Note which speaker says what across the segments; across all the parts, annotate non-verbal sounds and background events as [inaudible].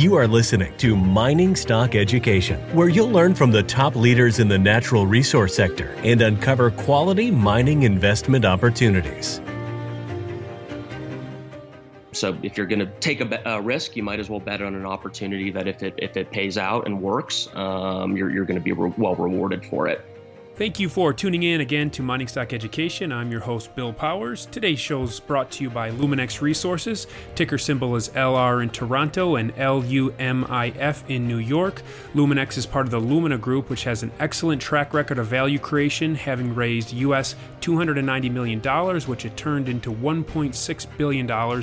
Speaker 1: You are listening to Mining Stock Education, where you'll learn from the top leaders in the natural resource sector and uncover quality mining investment opportunities.
Speaker 2: So if you're going to take a, a, risk, you might as well bet on an opportunity that if it if it pays out and works, um, you're you're going to be re- well rewarded for it.
Speaker 3: Thank you for tuning in again to Mining Stock Education. I'm your host, Bill Powers. Today's show is brought to you by Luminex Resources. Ticker symbol is LR in Toronto and LUMIF in New York. Luminex is part of the Lumina Group, which has an excellent track record of value creation, having raised US $290 million, which it turned into $1.6 billion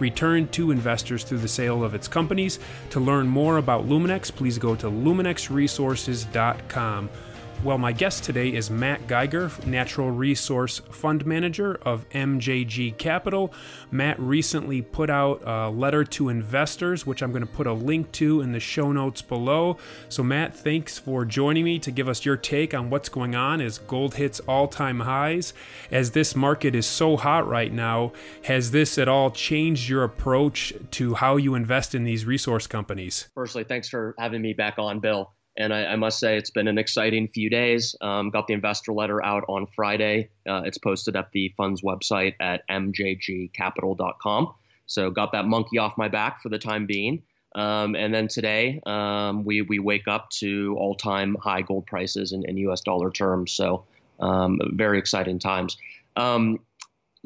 Speaker 3: returned to investors through the sale of its companies. To learn more about Luminex, please go to luminexresources.com. Well, my guest today is Matt Geiger, Natural Resource Fund Manager of MJG Capital. Matt recently put out a letter to investors, which I'm going to put a link to in the show notes below. So, Matt, thanks for joining me to give us your take on what's going on as gold hits all time highs. As this market is so hot right now, has this at all changed your approach to how you invest in these resource companies?
Speaker 2: Firstly, thanks for having me back on, Bill. And I, I, must say, it's been an exciting few days. Um, got the investor letter out on Friday. Uh, it's posted at the fund's website at mjgcapital.com. So got that monkey off my back for the time being. Um, and then today, um, we, we wake up to all time high gold prices in, in US dollar terms. So um, very exciting times. Um,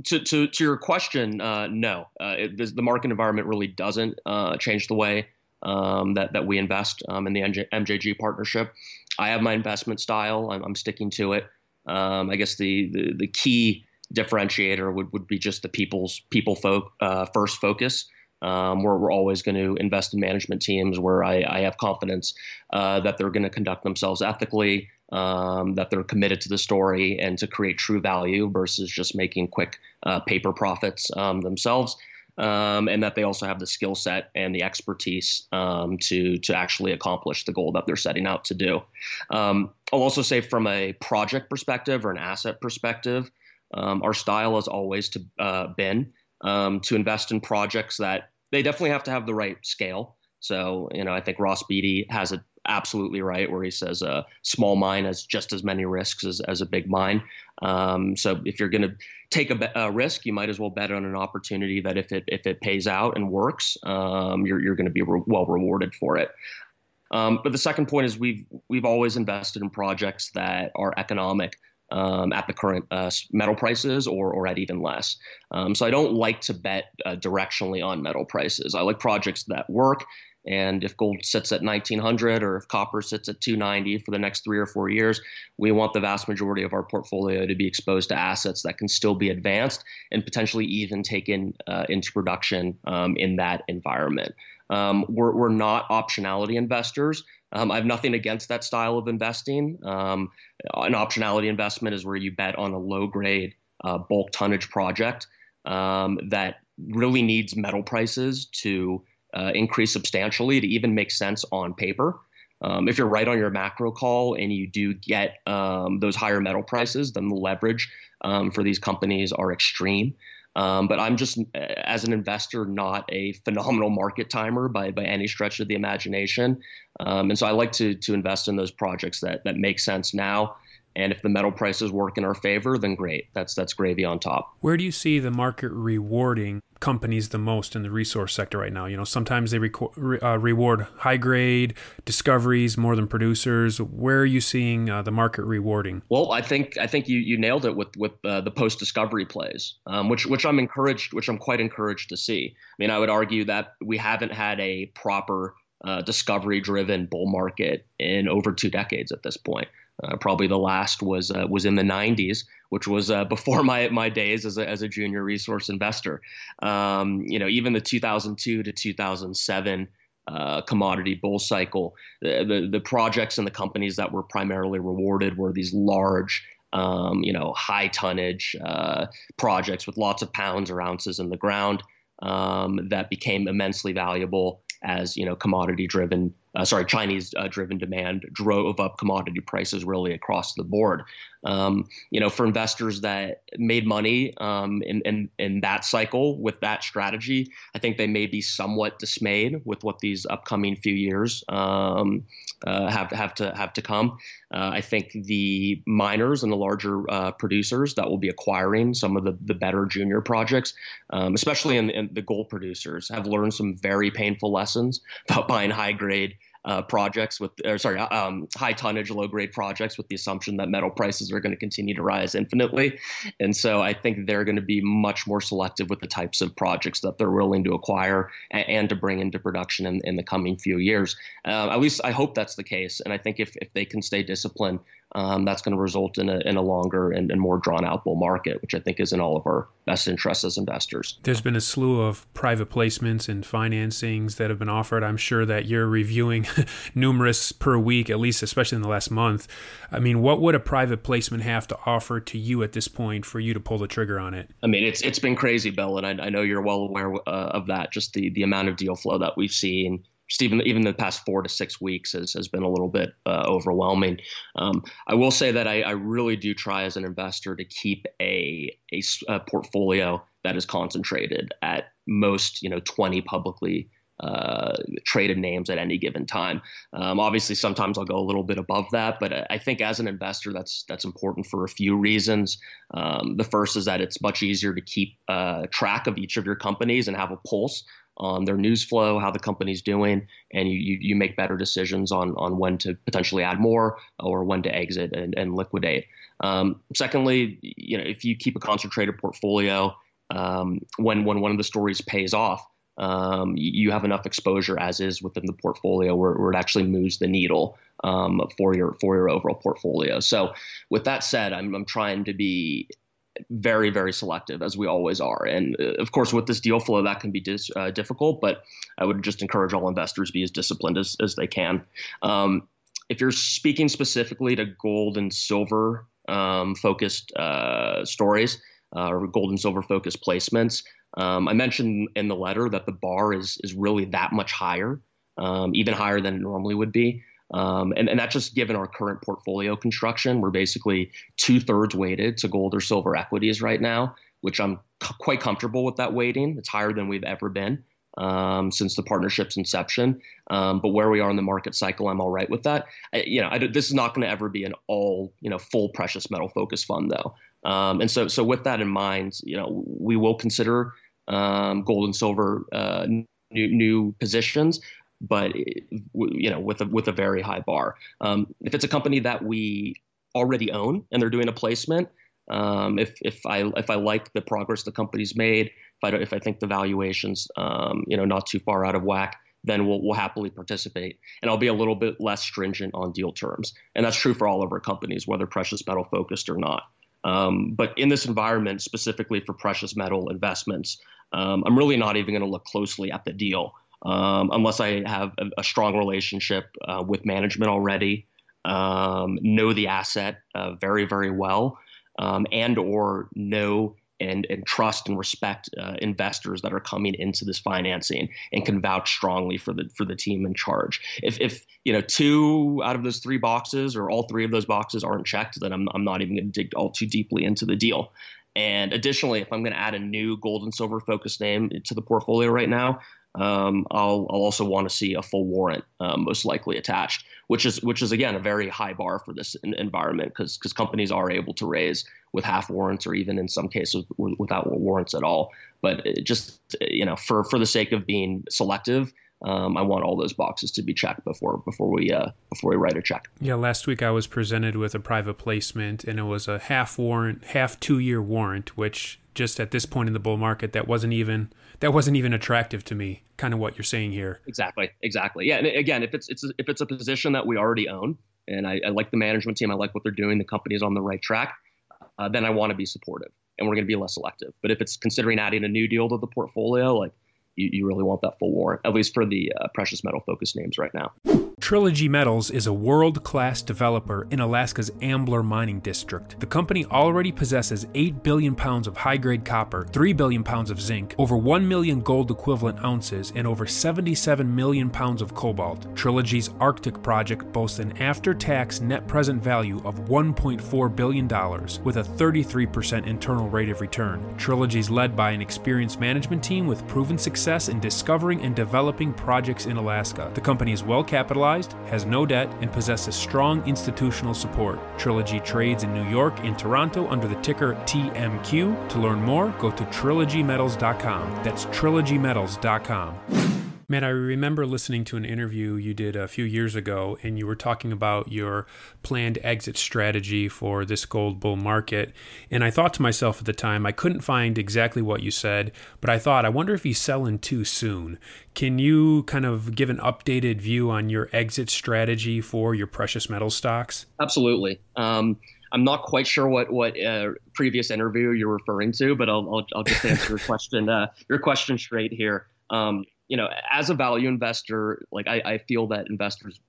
Speaker 2: to, to, to your question, uh, no, uh, it, the market environment really doesn't uh, change the way um, that that we invest um, in the MJ, MJG partnership. I have my investment style. I'm, I'm sticking to it. Um, I guess the, the, the key differentiator would, would be just the people's people folk uh, first focus. Um, we're, we're always going to invest in management teams where I, I have confidence uh, that they're going to conduct themselves ethically, um, that they're committed to the story and to create true value versus just making quick uh, paper profits um, themselves um, and that they also have the skill set and the expertise um, to to actually accomplish the goal that they're setting out to do. Um, I'll also say from a project perspective or an asset perspective, um, our style has always to uh, been um, to invest in projects that they definitely have to have the right scale. So you know, I think Ross Beaty has it absolutely right where he says a small mine has just as many risks as, as a big mine. Um, so if you're going to take a, a, risk, you might as well bet on an opportunity that if it if it pays out and works, um, you're you're going to be re- well rewarded for it. Um, but the second point is we've we've always invested in projects that are economic. Um, at the current uh, metal prices or, or at even less. Um, so I don't like to bet uh, directionally on metal prices. I like projects that work and if gold sits at 1900 or if copper sits at 290 for the next three or four years, we want the vast majority of our portfolio to be exposed to assets that can still be advanced and potentially even taken uh, into production um, in that environment. Um, we're, we're not optionality investors. Um, I have nothing against that style of investing. Um, an optionality investment is where you bet on a low grade uh, bulk tonnage project um, that really needs metal prices to uh, increase substantially to even make sense on paper. Um, if you're right on your macro call and you do get um, those higher metal prices, then the leverage um, for these companies are extreme. Um, but I'm just, uh, as an investor, not a phenomenal market timer by, by any stretch of the imagination. Um, and so I like to to invest in those projects that that make sense now and if the metal prices work in our favor, then great. That's that's gravy on top.
Speaker 3: Where do you see the market rewarding companies the most in the resource sector right now? You know, sometimes they reco- uh, reward high grade discoveries more than producers. Where are you seeing uh, the market rewarding?
Speaker 2: Well, I think I think you you nailed it with with uh, the post discovery plays, um, which which I'm encouraged, which I'm quite encouraged to see. I mean, I would argue that we haven't had a proper uh, discovery driven bull market in over two decades at this point. Uh, probably the last was uh, was in the 90s, which was uh, [laughs] before my my days as a as a junior resource investor. Um, you know, even the 2002 to 2007 uh, commodity bull cycle, the, the, the projects and the companies that were primarily rewarded were these large. Um, you know, high tonnage uh, projects with lots of pounds or ounces in the ground um, that became immensely valuable as you know commodity driven uh, sorry, Chinese uh, driven demand drove up commodity prices really across the board. Um, you know, for investors that made money um, in, in, in that cycle with that strategy, I think they may be somewhat dismayed with what these upcoming few years um, uh, have have to have to come. Uh, I think the miners and the larger uh, producers that will be acquiring some of the, the better junior projects, um, especially in, in the gold producers, have learned some very painful lessons about buying high grade uh, projects with, or sorry, um, high tonnage, low grade projects with the assumption that metal prices are going to continue to rise infinitely. And so I think they're going to be much more selective with the types of projects that they're willing to acquire and, and to bring into production in, in the coming few years. Uh, at least I hope that's the case. And I think if, if they can stay disciplined, um, that's going to result in a, in a longer and, and more drawn out bull market, which I think is in all of our best interests as investors.
Speaker 3: There's been a slew of private placements and financings that have been offered. I'm sure that you're reviewing [laughs] numerous per week, at least, especially in the last month. I mean, what would a private placement have to offer to you at this point for you to pull the trigger on it?
Speaker 2: I mean, it's it's been crazy, Bill, and I, I know you're well aware uh, of that. Just the the amount of deal flow that we've seen just even even the past four to six weeks has, has been a little bit uh, overwhelming. Um, I will say that I, I, really do try as an investor to keep a, a, a, portfolio that is concentrated at most you know 20 publicly uh, traded names at any given time. Um, obviously, sometimes I'll go a little bit above that, but I think as an investor, that's that's important for a few reasons. Um, the first is that it's much easier to keep uh, track of each of your companies and have a pulse on their news flow, how the company's doing, and you, you, you make better decisions on, on when to potentially add more or when to exit and, and liquidate. Um, secondly, you know, if you keep a concentrated portfolio, um, when, when one of the stories pays off, um, you have enough exposure as is within the portfolio where, where it actually moves the needle um, for your for your overall portfolio. So, with that said, I'm, I'm trying to be very, very selective, as we always are. And uh, of course, with this deal flow, that can be dis, uh, difficult, but I would just encourage all investors be as disciplined as, as they can. Um, if you're speaking specifically to gold and silver um, focused uh, stories uh, or gold and silver focused placements, um, I mentioned in the letter that the bar is is really that much higher, um, even higher than it normally would be. Um, and, and that's just given our current portfolio construction. We're basically two thirds weighted to gold or silver equities right now, which I'm c- quite comfortable with that weighting. It's higher than we've ever been um, since the partnership's inception. Um, but where we are in the market cycle, I'm all right with that. I, you know, I, this is not going to ever be an all, you know, full precious metal focused fund though. Um, and so, so with that in mind, you know, we will consider um, gold and silver uh, new, new positions, but you know with a with a very high bar. Um, if it's a company that we already own and they're doing a placement, um, if if I if I like the progress the company's made, if I if I think the valuations um, you know not too far out of whack, then we'll we'll happily participate. And I'll be a little bit less stringent on deal terms, and that's true for all of our companies, whether precious metal focused or not. Um, but in this environment, specifically for precious metal investments, um, I'm really not even going to look closely at the deal um, unless I have a, a strong relationship uh, with management already, um, know the asset uh, very very well, um, and or know and, and trust and respect uh, investors that are coming into this financing and can vouch strongly for the for the team in charge. If if you know two out of those three boxes or all three of those boxes aren't checked, then I'm I'm not even going to dig all too deeply into the deal. And additionally, if I'm going to add a new gold and silver focused name to the portfolio right now, um, I'll, I'll, also want to see a full warrant, uh, most likely attached, which is which is again a very high bar for this environment because because companies are able to raise with half warrants or even in some cases without warrants at all. But just you know, for for the sake of being selective, um, I want all those boxes to be checked before before we uh, before we write a check.
Speaker 3: Yeah, last week I was presented with a private placement, and it was a half warrant, half two year warrant, which just at this point in the bull market, that wasn't even that wasn't even attractive to me. Kind of what you're saying here.
Speaker 2: Exactly, exactly. Yeah, and again, if it's it's if it's a position that we already own, and I, I like the management team, I like what they're doing, the company's on the right track, uh, then I want to be supportive, and we're going to be less selective. But if it's considering adding a new deal to the portfolio, like you, you really want that full warrant, at least for the uh, precious metal focused names right now.
Speaker 3: Trilogy Metals is a world class developer in Alaska's Ambler mining district. The company already possesses 8 billion pounds of high grade copper, 3 billion pounds of zinc, over 1 million gold equivalent ounces, and over 77 million pounds of cobalt. Trilogy's Arctic project boasts an after tax net present value of $1.4 billion with a 33% internal rate of return. Trilogy is led by an experienced management team with proven success in discovering and developing projects in Alaska. The company is well capitalized, has no debt, and possesses strong institutional support. Trilogy trades in New York and Toronto under the ticker TMQ. To learn more, go to trilogymetals.com. That's trilogymetals.com. Matt, I remember listening to an interview you did a few years ago, and you were talking about your planned exit strategy for this gold bull market. And I thought to myself at the time, I couldn't find exactly what you said, but I thought, I wonder if he's selling too soon. Can you kind of give an updated view on your exit strategy for your precious metal stocks?
Speaker 2: Absolutely. Um, I'm not quite sure what what uh, previous interview you're referring to, but I'll I'll, I'll just answer your [laughs] question uh, your question straight here. Um, you know, as a value investor, like I, I feel that investors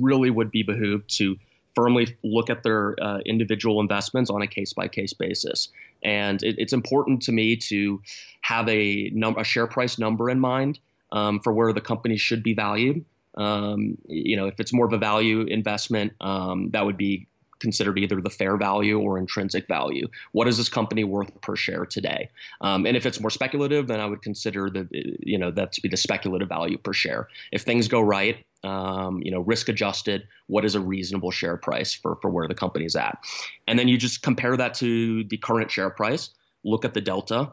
Speaker 2: really would be behooved to firmly look at their uh, individual investments on a case by case basis. And it, it's important to me to have a, num- a share price number in mind um, for where the company should be valued. Um, you know, if it's more of a value investment, um, that would be considered either the fair value or intrinsic value. What is this company worth per share today? Um, and if it's more speculative, then I would consider the you know that to be the speculative value per share. If things go right, um, you know, risk adjusted, what is a reasonable share price for for where the company is at? And then you just compare that to the current share price, look at the delta,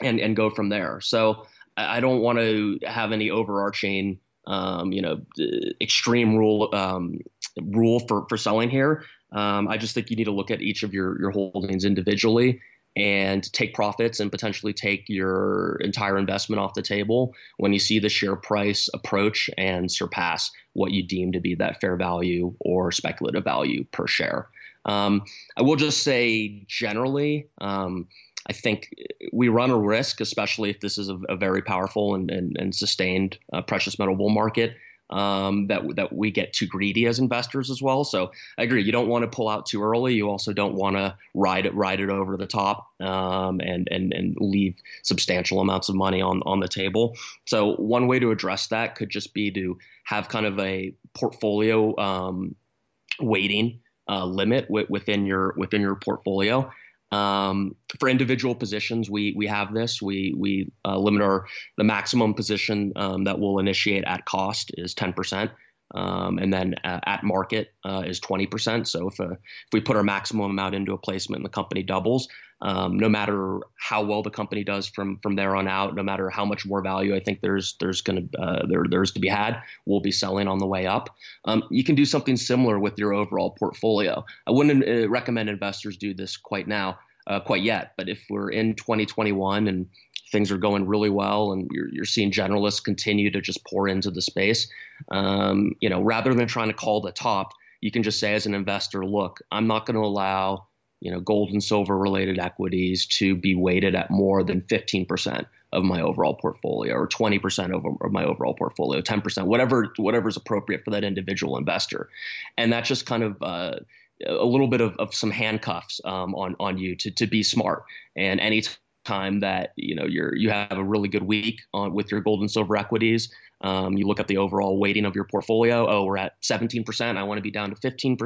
Speaker 2: and and go from there. So I don't want to have any overarching um, you know, extreme rule um, rule for for selling here. Um, I just think you need to look at each of your your holdings individually and take profits and potentially take your entire investment off the table when you see the share price approach and surpass what you deem to be that fair value or speculative value per share. Um, I will just say generally, um, I think we run a risk, especially if this is a, a very powerful and, and, and sustained uh, precious metal bull market, um, that that we get too greedy as investors as well. So I agree. You don't want to pull out too early. You also don't want to ride it ride it over the top um, and and and leave substantial amounts of money on on the table. So one way to address that could just be to have kind of a portfolio um, weighting uh, limit w- within your within your portfolio. Um, for individual positions, we we have this. We we uh, limit our the maximum position um, that we'll initiate at cost is 10%. Um, and then uh, at market uh, is 20%. So if, uh, if we put our maximum amount into a placement and the company doubles, um, no matter how well the company does from from there on out, no matter how much more value I think there's there's to uh, there there's to be had, we'll be selling on the way up. Um, you can do something similar with your overall portfolio. I wouldn't uh, recommend investors do this quite now uh, quite yet. But if we're in 2021 and things are going really well and you're, you're seeing generalists continue to just pour into the space, um, you know, rather than trying to call the top, you can just say as an investor, look, I'm not going to allow, you know, gold and silver related equities to be weighted at more than 15% of my overall portfolio or 20% of my overall portfolio, 10%, whatever, whatever is appropriate for that individual investor. And that just kind of, uh, a little bit of, of some handcuffs um, on on you to to be smart. And any time that you know you're you have a really good week on with your gold and silver equities, um, you look at the overall weighting of your portfolio. Oh, we're at 17%. I want to be down to 15%.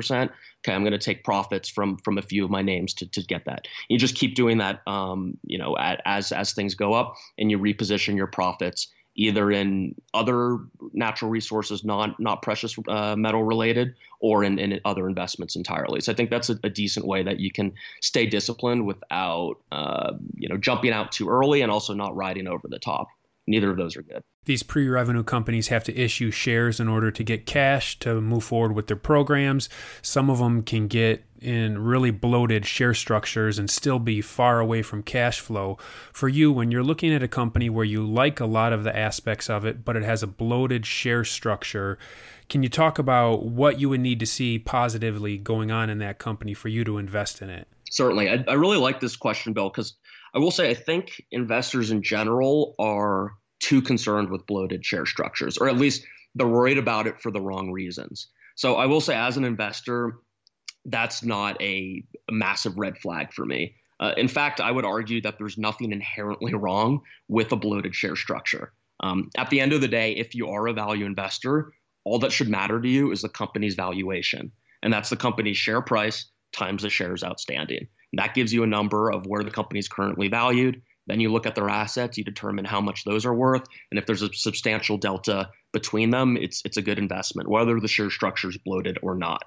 Speaker 2: Okay, I'm going to take profits from from a few of my names to, to get that. You just keep doing that, um, you know, at, as as things go up, and you reposition your profits either in other natural resources, not not precious uh, metal related, or in, in other investments entirely. So I think that's a, a decent way that you can stay disciplined without uh, you know jumping out too early and also not riding over the top. Neither of those are good.
Speaker 3: These pre revenue companies have to issue shares in order to get cash to move forward with their programs. Some of them can get in really bloated share structures and still be far away from cash flow. For you, when you're looking at a company where you like a lot of the aspects of it, but it has a bloated share structure, can you talk about what you would need to see positively going on in that company for you to invest in it?
Speaker 2: Certainly. I, I really like this question, Bill, because I will say I think investors in general are too concerned with bloated share structures, or at least they're worried about it for the wrong reasons. So I will say, as an investor, that's not a, massive red flag for me. Uh, in fact, I would argue that there's nothing inherently wrong with a bloated share structure. Um, at the end of the day, if you are a value investor, all that should matter to you is the company's valuation. And that's the company's share price times the shares outstanding. That gives you a number of where the company is currently valued. Then you look at their assets, you determine how much those are worth, and if there's a substantial delta between them, it's it's a good investment, whether the share structure is bloated or not.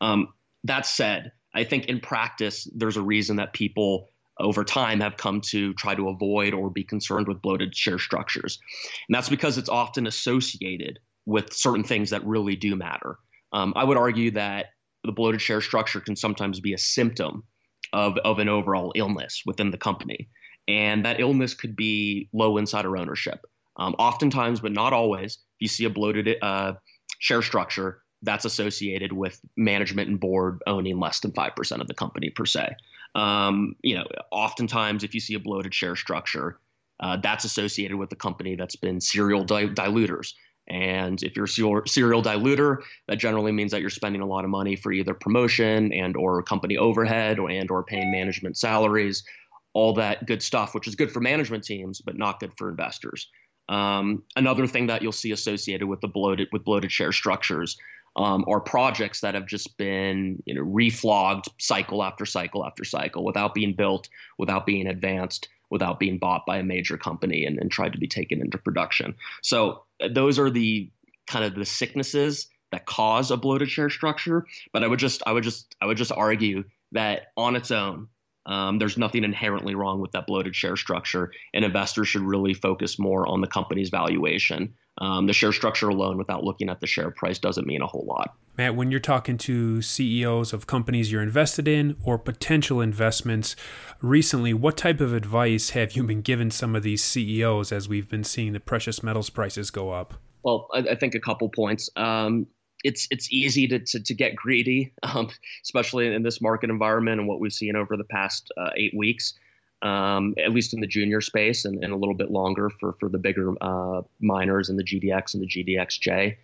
Speaker 2: Um, that said, I think in practice, there's a reason that people over time have come to try to avoid or be concerned with bloated share structures. And that's because it's often associated with certain things that really do matter. Um, I would argue that the bloated share structure can sometimes be a symptom of, of an overall illness within the company. And that illness could be low insider ownership. Um, oftentimes, but not always, if you see a bloated uh, share structure, that's associated with management and board owning less than 5% of the company per se. Um, you know, oftentimes if you see a bloated share structure, uh, that's associated with a company that's been serial di- diluters. And if you're a serial diluter, that generally means that you're spending a lot of money for either promotion and or company overhead or and or paying management salaries, all that good stuff, which is good for management teams, but not good for investors. Um, another thing that you'll see associated with the bloated with bloated share structures um, are projects that have just been you know reflogged cycle after cycle after cycle without being built, without being advanced, without being bought by a major company and, and tried to be taken into production. So uh, those are the kind of the sicknesses that cause a bloated share structure. But I would just I would just I would just argue that on its own, um, there's nothing inherently wrong with that bloated share structure, and investors should really focus more on the company's valuation um, the share structure alone, without looking at the share price, doesn't mean a whole lot.
Speaker 3: Matt, when you're talking to CEOs of companies you're invested in or potential investments recently, what type of advice have you been given some of these CEOs as we've been seeing the precious metals prices go up?
Speaker 2: Well, I, I think a couple points. Um, it's it's easy to, to, to get greedy, um, especially in this market environment and what we've seen over the past uh, eight weeks um, at least in the junior space, and, and, a little bit longer for for the bigger uh, miners and the GDX and the GDXJ.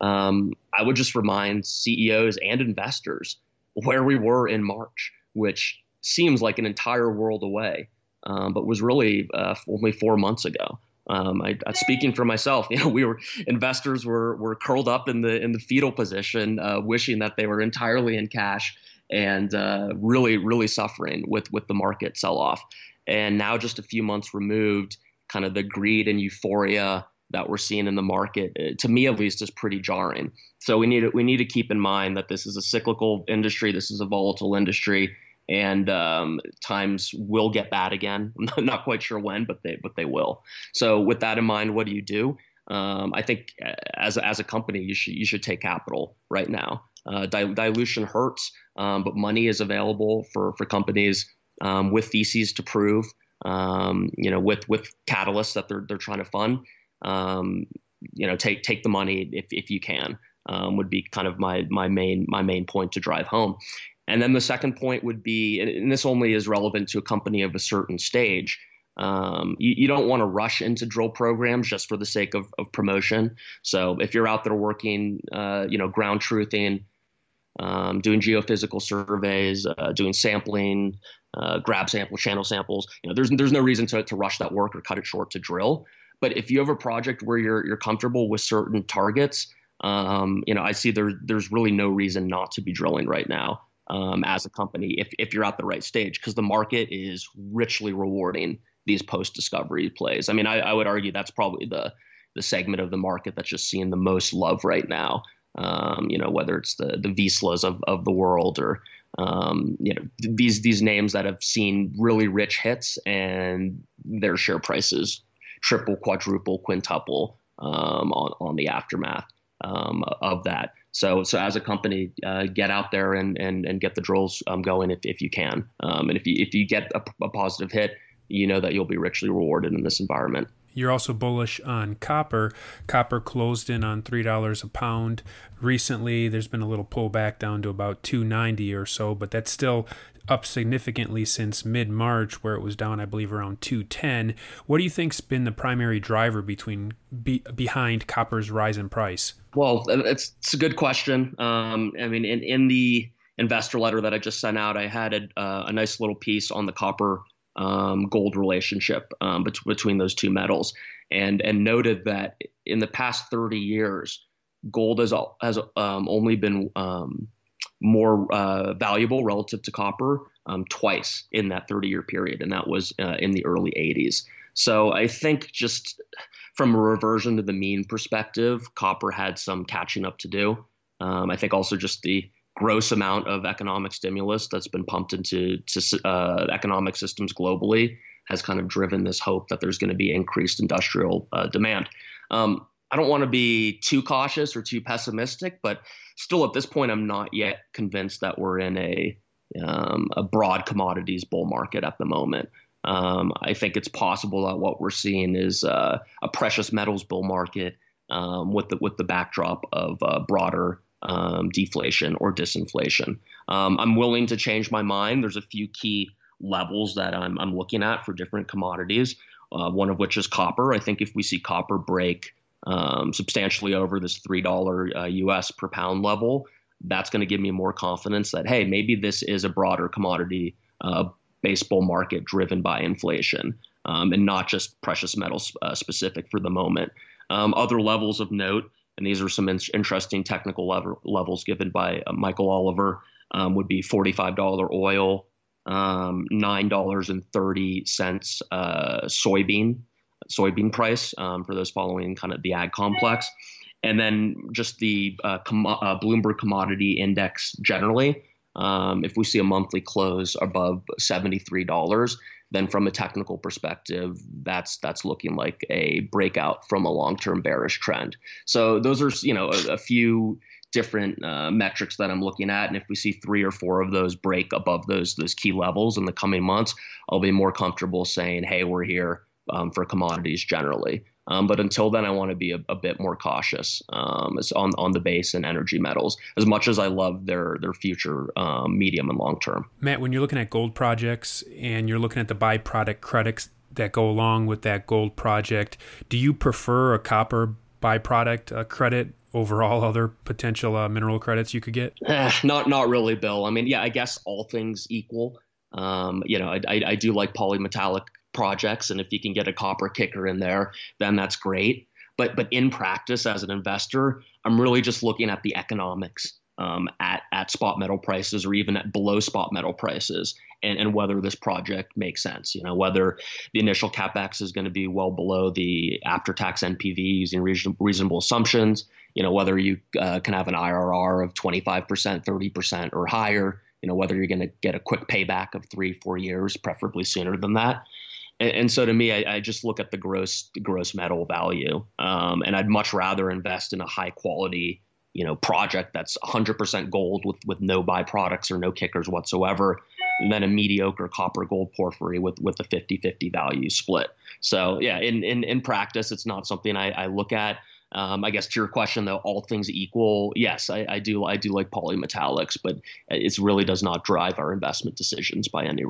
Speaker 2: Um, I would just remind CEOs and investors where we were in March, which seems like an entire world away, um, but was really uh, only four months ago. Um, I, I, speaking for myself, [laughs] you know, we were investors were were curled up in the in the fetal position, uh, wishing that they were entirely in cash and uh, really, really suffering with with the market sell off. And now, just a few months removed, kind of the greed and euphoria that we're seeing in the market, uh, to me at least, is pretty jarring. So we need we need to keep in mind that this is a cyclical industry. This is a volatile industry, and um, times will get bad again. [laughs] I'm not quite sure when, but they but they will. So with that in mind, what do you do? Um, I think uh, as as a company, you should you should take capital right now. Uh, dilution hurts, um, but money is available for for companies um, with theses to prove. Um, you know, with with catalysts that they're they're trying to fund. Um, you know, take take the money if if you can. Um, would be kind of my my main my main point to drive home. And then the second point would be, and this only is relevant to a company of a certain stage. Um, you, you, don't want to rush into drill programs just for the sake of, of promotion. So if you're out there working, uh, you know, ground truthing, um, doing geophysical surveys, uh, doing sampling, uh, grab sample, channel samples. You know, there's there's no reason to, to rush that work or cut it short to drill. But if you have a project where you're you're comfortable with certain targets, um, you know, I see there there's really no reason not to be drilling right now um, as a company if if you're at the right stage because the market is richly rewarding these post discovery plays. I mean, I, I would argue that's probably the the segment of the market that's just seeing the most love right now. Um, you know, whether it's the the Vizslas of, of the world or um, you know these these names that have seen really rich hits and their share prices triple, quadruple, quintuple um, on on the aftermath um, of that. So so as a company, uh, get out there and and and get the drills um, going if, if you can. Um, and if you if you get a, a positive hit, you know that you'll be richly rewarded in this environment.
Speaker 3: You're also bullish on copper. Copper closed in on three dollars a pound recently. There's been a little pullback down to about 290 or so, but that's still up significantly since mid March, where it was down, I believe, around 210. What do you think's been the primary driver between be, behind copper's rise in price?
Speaker 2: Well, it's, it's a good question. Um, I mean, in, in the investor letter that I just sent out, I had a, uh, a nice little piece on the copper um, gold relationship um, bet- between those two metals, and and noted that in the past 30 years, gold has has um, only been um, more uh, valuable relative to copper um, twice in that 30 year period, and that was uh, in the early 80s. So I think just from a reversion to the mean perspective, copper had some catching up to do. Um, I think also just the gross amount of economic stimulus that's been pumped into to, uh, economic systems globally has kind of driven this hope that there's going to be increased industrial uh, demand. Um, I don't want to be too cautious or too pessimistic, but still at this point, I'm not yet convinced that we're in a um, a broad commodities bull market at the moment. Um, I think it's possible that what we're seeing is uh, a precious metals bull market um, with the with the backdrop of uh, broader um, deflation or disinflation. Um, I'm willing to change my mind. There's a few key levels that I'm, I'm looking at for different commodities. Uh, one of which is copper. I think if we see copper break um, substantially over this $3 uh, US per pound level, that's going to give me more confidence that, hey, maybe this is a broader commodity uh, baseball market driven by inflation um, and not just precious metals uh, specific for the moment. Um, other levels of note, and these are some in- interesting technical level- levels given by uh, Michael Oliver, um, would be $45 oil, um, $9.30 uh, soybean soybean price um, for those following kind of the ag complex. And then just the uh, com- uh, Bloomberg Commodity Index generally. Um, if we see a monthly close above $73, then from a technical perspective, that's that's looking like a breakout from a long-term bearish trend. So those are you know a, a few different uh, metrics that I'm looking at, and if we see three or four of those break above those those key levels in the coming months, I'll be more comfortable saying, "Hey, we're here um, for commodities generally. Um, but until then, I want to be a, a bit more cautious um, on on the base and energy metals. As much as I love their their future, um, medium and long term.
Speaker 3: Matt, when you're looking at gold projects and you're looking at the byproduct credits that go along with that gold project, do you prefer a copper byproduct uh, credit over all other potential uh, mineral credits you could get?
Speaker 2: Eh, [laughs] not not really, Bill. I mean, yeah, I guess all things equal. Um, you know, I, I, I, do like polymetallic projects, and if you can get a copper kicker in there, then that's great. But but in practice, as an investor, I'm really just looking at the economics um, at at spot metal prices or even at below spot metal prices, and, and whether this project makes sense. You know, whether the initial capex is going to be well below the after tax NPV using reason, reasonable assumptions. You know, whether you uh, can have an IRR of 25%, 30%, or higher. You know, whether you're going to get a quick payback of three, four years, preferably sooner than that. And, and so to me, I, I, just look at the gross gross metal value, um, and I'd much rather invest in a high quality, you know, project that's 100% gold with with no byproducts or no kickers whatsoever, than a mediocre copper gold porphyry with with a 50-50 value split. So yeah, in in in practice, it's not something I, I look at. Um, I guess to your question, though, all things equal, yes, I, I, do. I do like polymetallics, but it really does not drive our investment decisions by any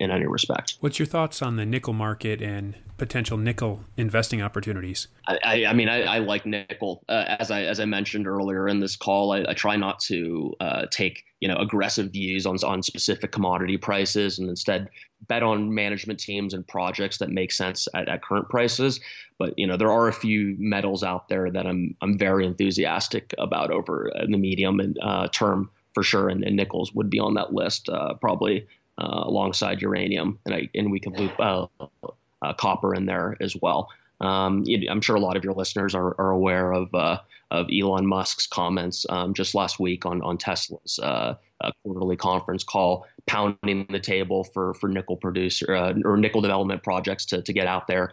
Speaker 2: in any respect.
Speaker 3: What's your thoughts on the nickel market and potential nickel investing opportunities?
Speaker 2: I, I mean, I, I, like nickel. Uh, as I as I mentioned earlier in this call, I, try not to uh, take you know aggressive views on on specific commodity prices, and instead bet on management teams and projects that make sense at, at current prices. But you know, there are a few metals out there that I'm I'm very enthusiastic about over the medium and uh, term for sure, and, and, nickels would be on that list uh, probably uh, alongside uranium, and I and we can loop uh, uh, copper in there as well. Um, I'm sure a lot of your listeners are, are aware of uh, of Elon Musk's comments um, just last week on on Tesla's uh, uh, quarterly conference call, pounding the table for for nickel producer uh, or nickel development projects to to get out there,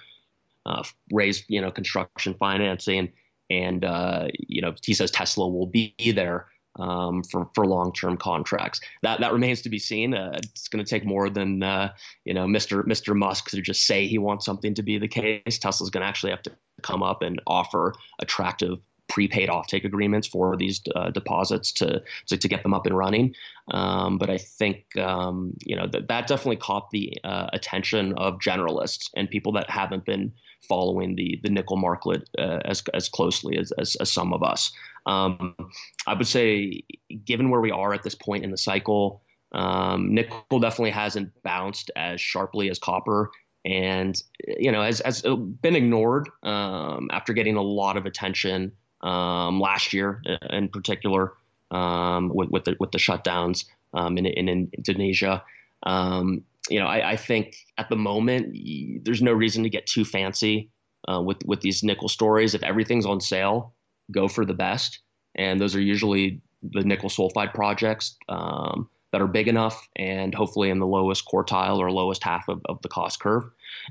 Speaker 2: uh, raise you know construction financing, and uh, you know he says Tesla will be there um, for for long term contracts. That that remains to be seen. Uh, it's going to take more than uh, you know Mr. Mr. Musk to just say he wants something to be the case. Tesla's going to actually have to come up and offer attractive prepaid offtake agreements for these uh, deposits to, to, to get them up and running. Um, but I think um, you know that that definitely caught the uh, attention of generalists and people that haven't been following the the nickel market uh, as as closely as, as, as some of us. Um, I would say, given where we are at this point in the cycle, um, nickel definitely hasn't bounced as sharply as copper, and you know has has been ignored um, after getting a lot of attention um, last year, uh, in particular, um, with with the with the shutdowns um, in, in, in Indonesia. Um, you know, I, I, think at the moment there's no reason to get too fancy uh, with with these nickel stories. If everything's on sale, go for the best, and those are usually the nickel sulfide projects um, that are big enough and hopefully in the lowest quartile or lowest half of, of the cost curve.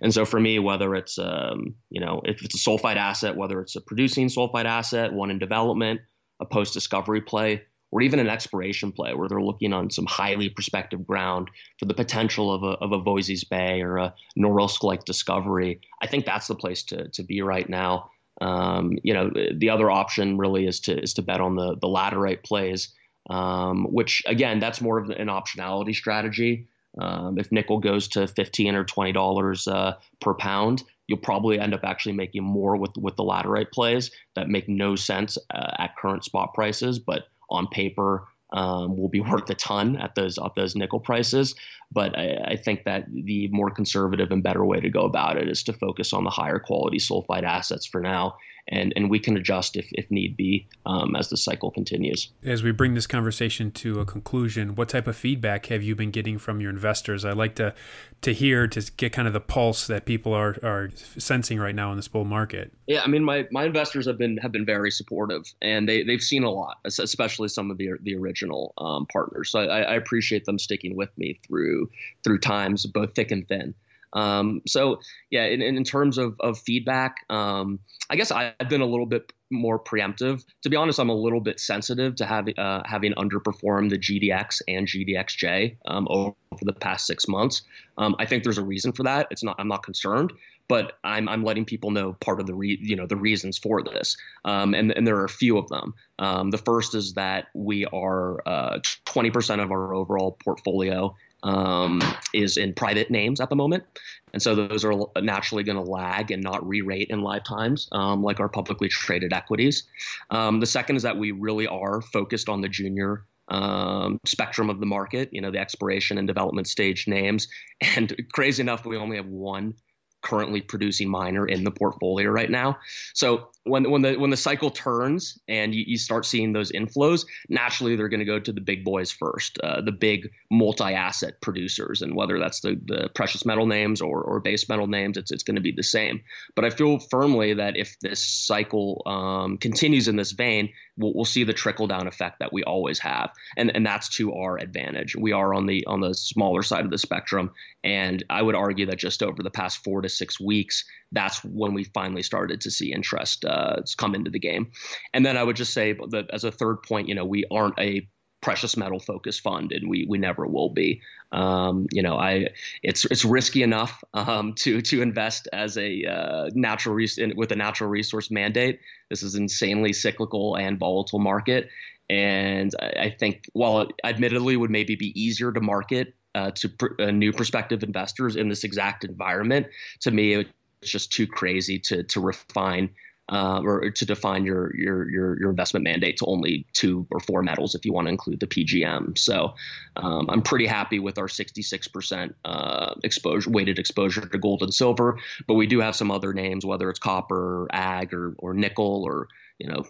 Speaker 2: And so for me, whether it's um, you know if it's a sulfide asset, whether it's a producing sulfide asset, one in development, a post discovery play, or even an exploration play where they're looking on some highly prospective ground for the potential of a, of a Voisey's Bay or a Norilsk like discovery, I think that's the place to, to be right now. Um, you know, the other option really is to is to bet on the the laterite plays, um, which again, that's more of an optionality strategy. Um, if nickel goes to fifteen or twenty dollars uh, per pound, you'll probably end up actually making more with with the laterite plays that make no sense uh, at current spot prices, but on paper um, will be [laughs] worth a ton at those at those nickel prices. But I, I, think that the more conservative and better way to go about it is to focus on the higher quality sulfide assets for now, and and we can adjust if if need be um, as the cycle continues.
Speaker 3: As we bring this conversation to a conclusion, what type of feedback have you been getting from your investors? I like to to hear to get kind of the pulse that people are are sensing right now in this bull market.
Speaker 2: Yeah, I mean my my investors have been have been very supportive, and they they've seen a lot, especially some of the the original um, partners. So I, I appreciate them sticking with me through through times both thick and thin. Um, so yeah, in, in terms of, of feedback, um, I guess I've been a little bit more preemptive. To be honest, I'm a little bit sensitive to having uh, having underperformed the GDX and GDXJ um, over the past six months. Um, I think there's a reason for that. It's not. I'm not concerned, but I'm I'm letting people know part of the re, you know the reasons for this, um, and and there are a few of them. Um, the first is that we are uh, 20% of our overall portfolio um, is in private names at the moment. And so those are naturally going to lag and not re rate in lifetimes um, like our publicly traded equities. Um, the second is that we really are focused on the junior um, spectrum of the market, you know, the exploration and development stage names. [laughs] And crazy enough, we only have one currently producing miner in the portfolio right now. So when when the when the cycle turns and you, you start seeing those inflows, naturally they're going to go to the big boys first, uh, the big multi-asset producers, and whether that's the, the precious metal names or, or base metal names, it's it's going to be the same. But I feel firmly that if this cycle um, continues in this vein, we'll, we'll see the trickle down effect that we always have, and and that's to our advantage. We are on the on the smaller side of the spectrum, and I would argue that just over the past four to six weeks, that's when we finally started to see interest uh, come into the game. And then I would just say that as a third point, you know, we aren't a precious metal focused fund and we we never will be. Um, you know i it's it's risky enough um, [laughs] to to invest as a uh, natural res- with a natural resource mandate. This is insanely cyclical and volatile market. And I, I think while it admittedly would maybe be easier to market uh, to pr- uh, new prospective investors in this exact environment to me it's just too crazy to to refine uh, or to define your, your your your investment mandate to only two or four metals if you want to include the PGM. So um, I'm pretty happy with our 66% uh, exposure weighted exposure to gold and silver, but we do have some other names, whether it's copper, ag, or or nickel, or you know,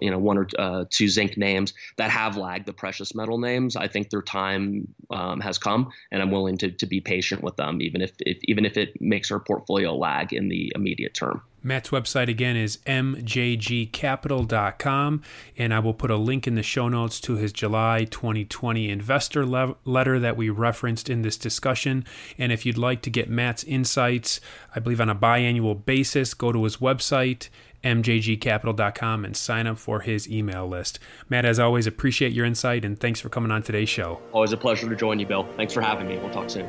Speaker 2: you know, one or uh, two zinc names that have lagged the precious metal names. I think their time um, has come, and I'm willing to to be patient with them, even if, if even if it makes our portfolio lag in the immediate term.
Speaker 3: Matt's website again is mjgcapital.com, and I will put a link in the show notes to his July 2020 investor le- letter that we referenced in this discussion. And if you'd like to get Matt's insights, I believe on a biannual basis, go to his website mjgcapital.com and sign up for his email list. Matt, as always, appreciate your insight and thanks for coming on today's show.
Speaker 2: Always a pleasure to join you, Bill. Thanks for having me. We'll talk soon.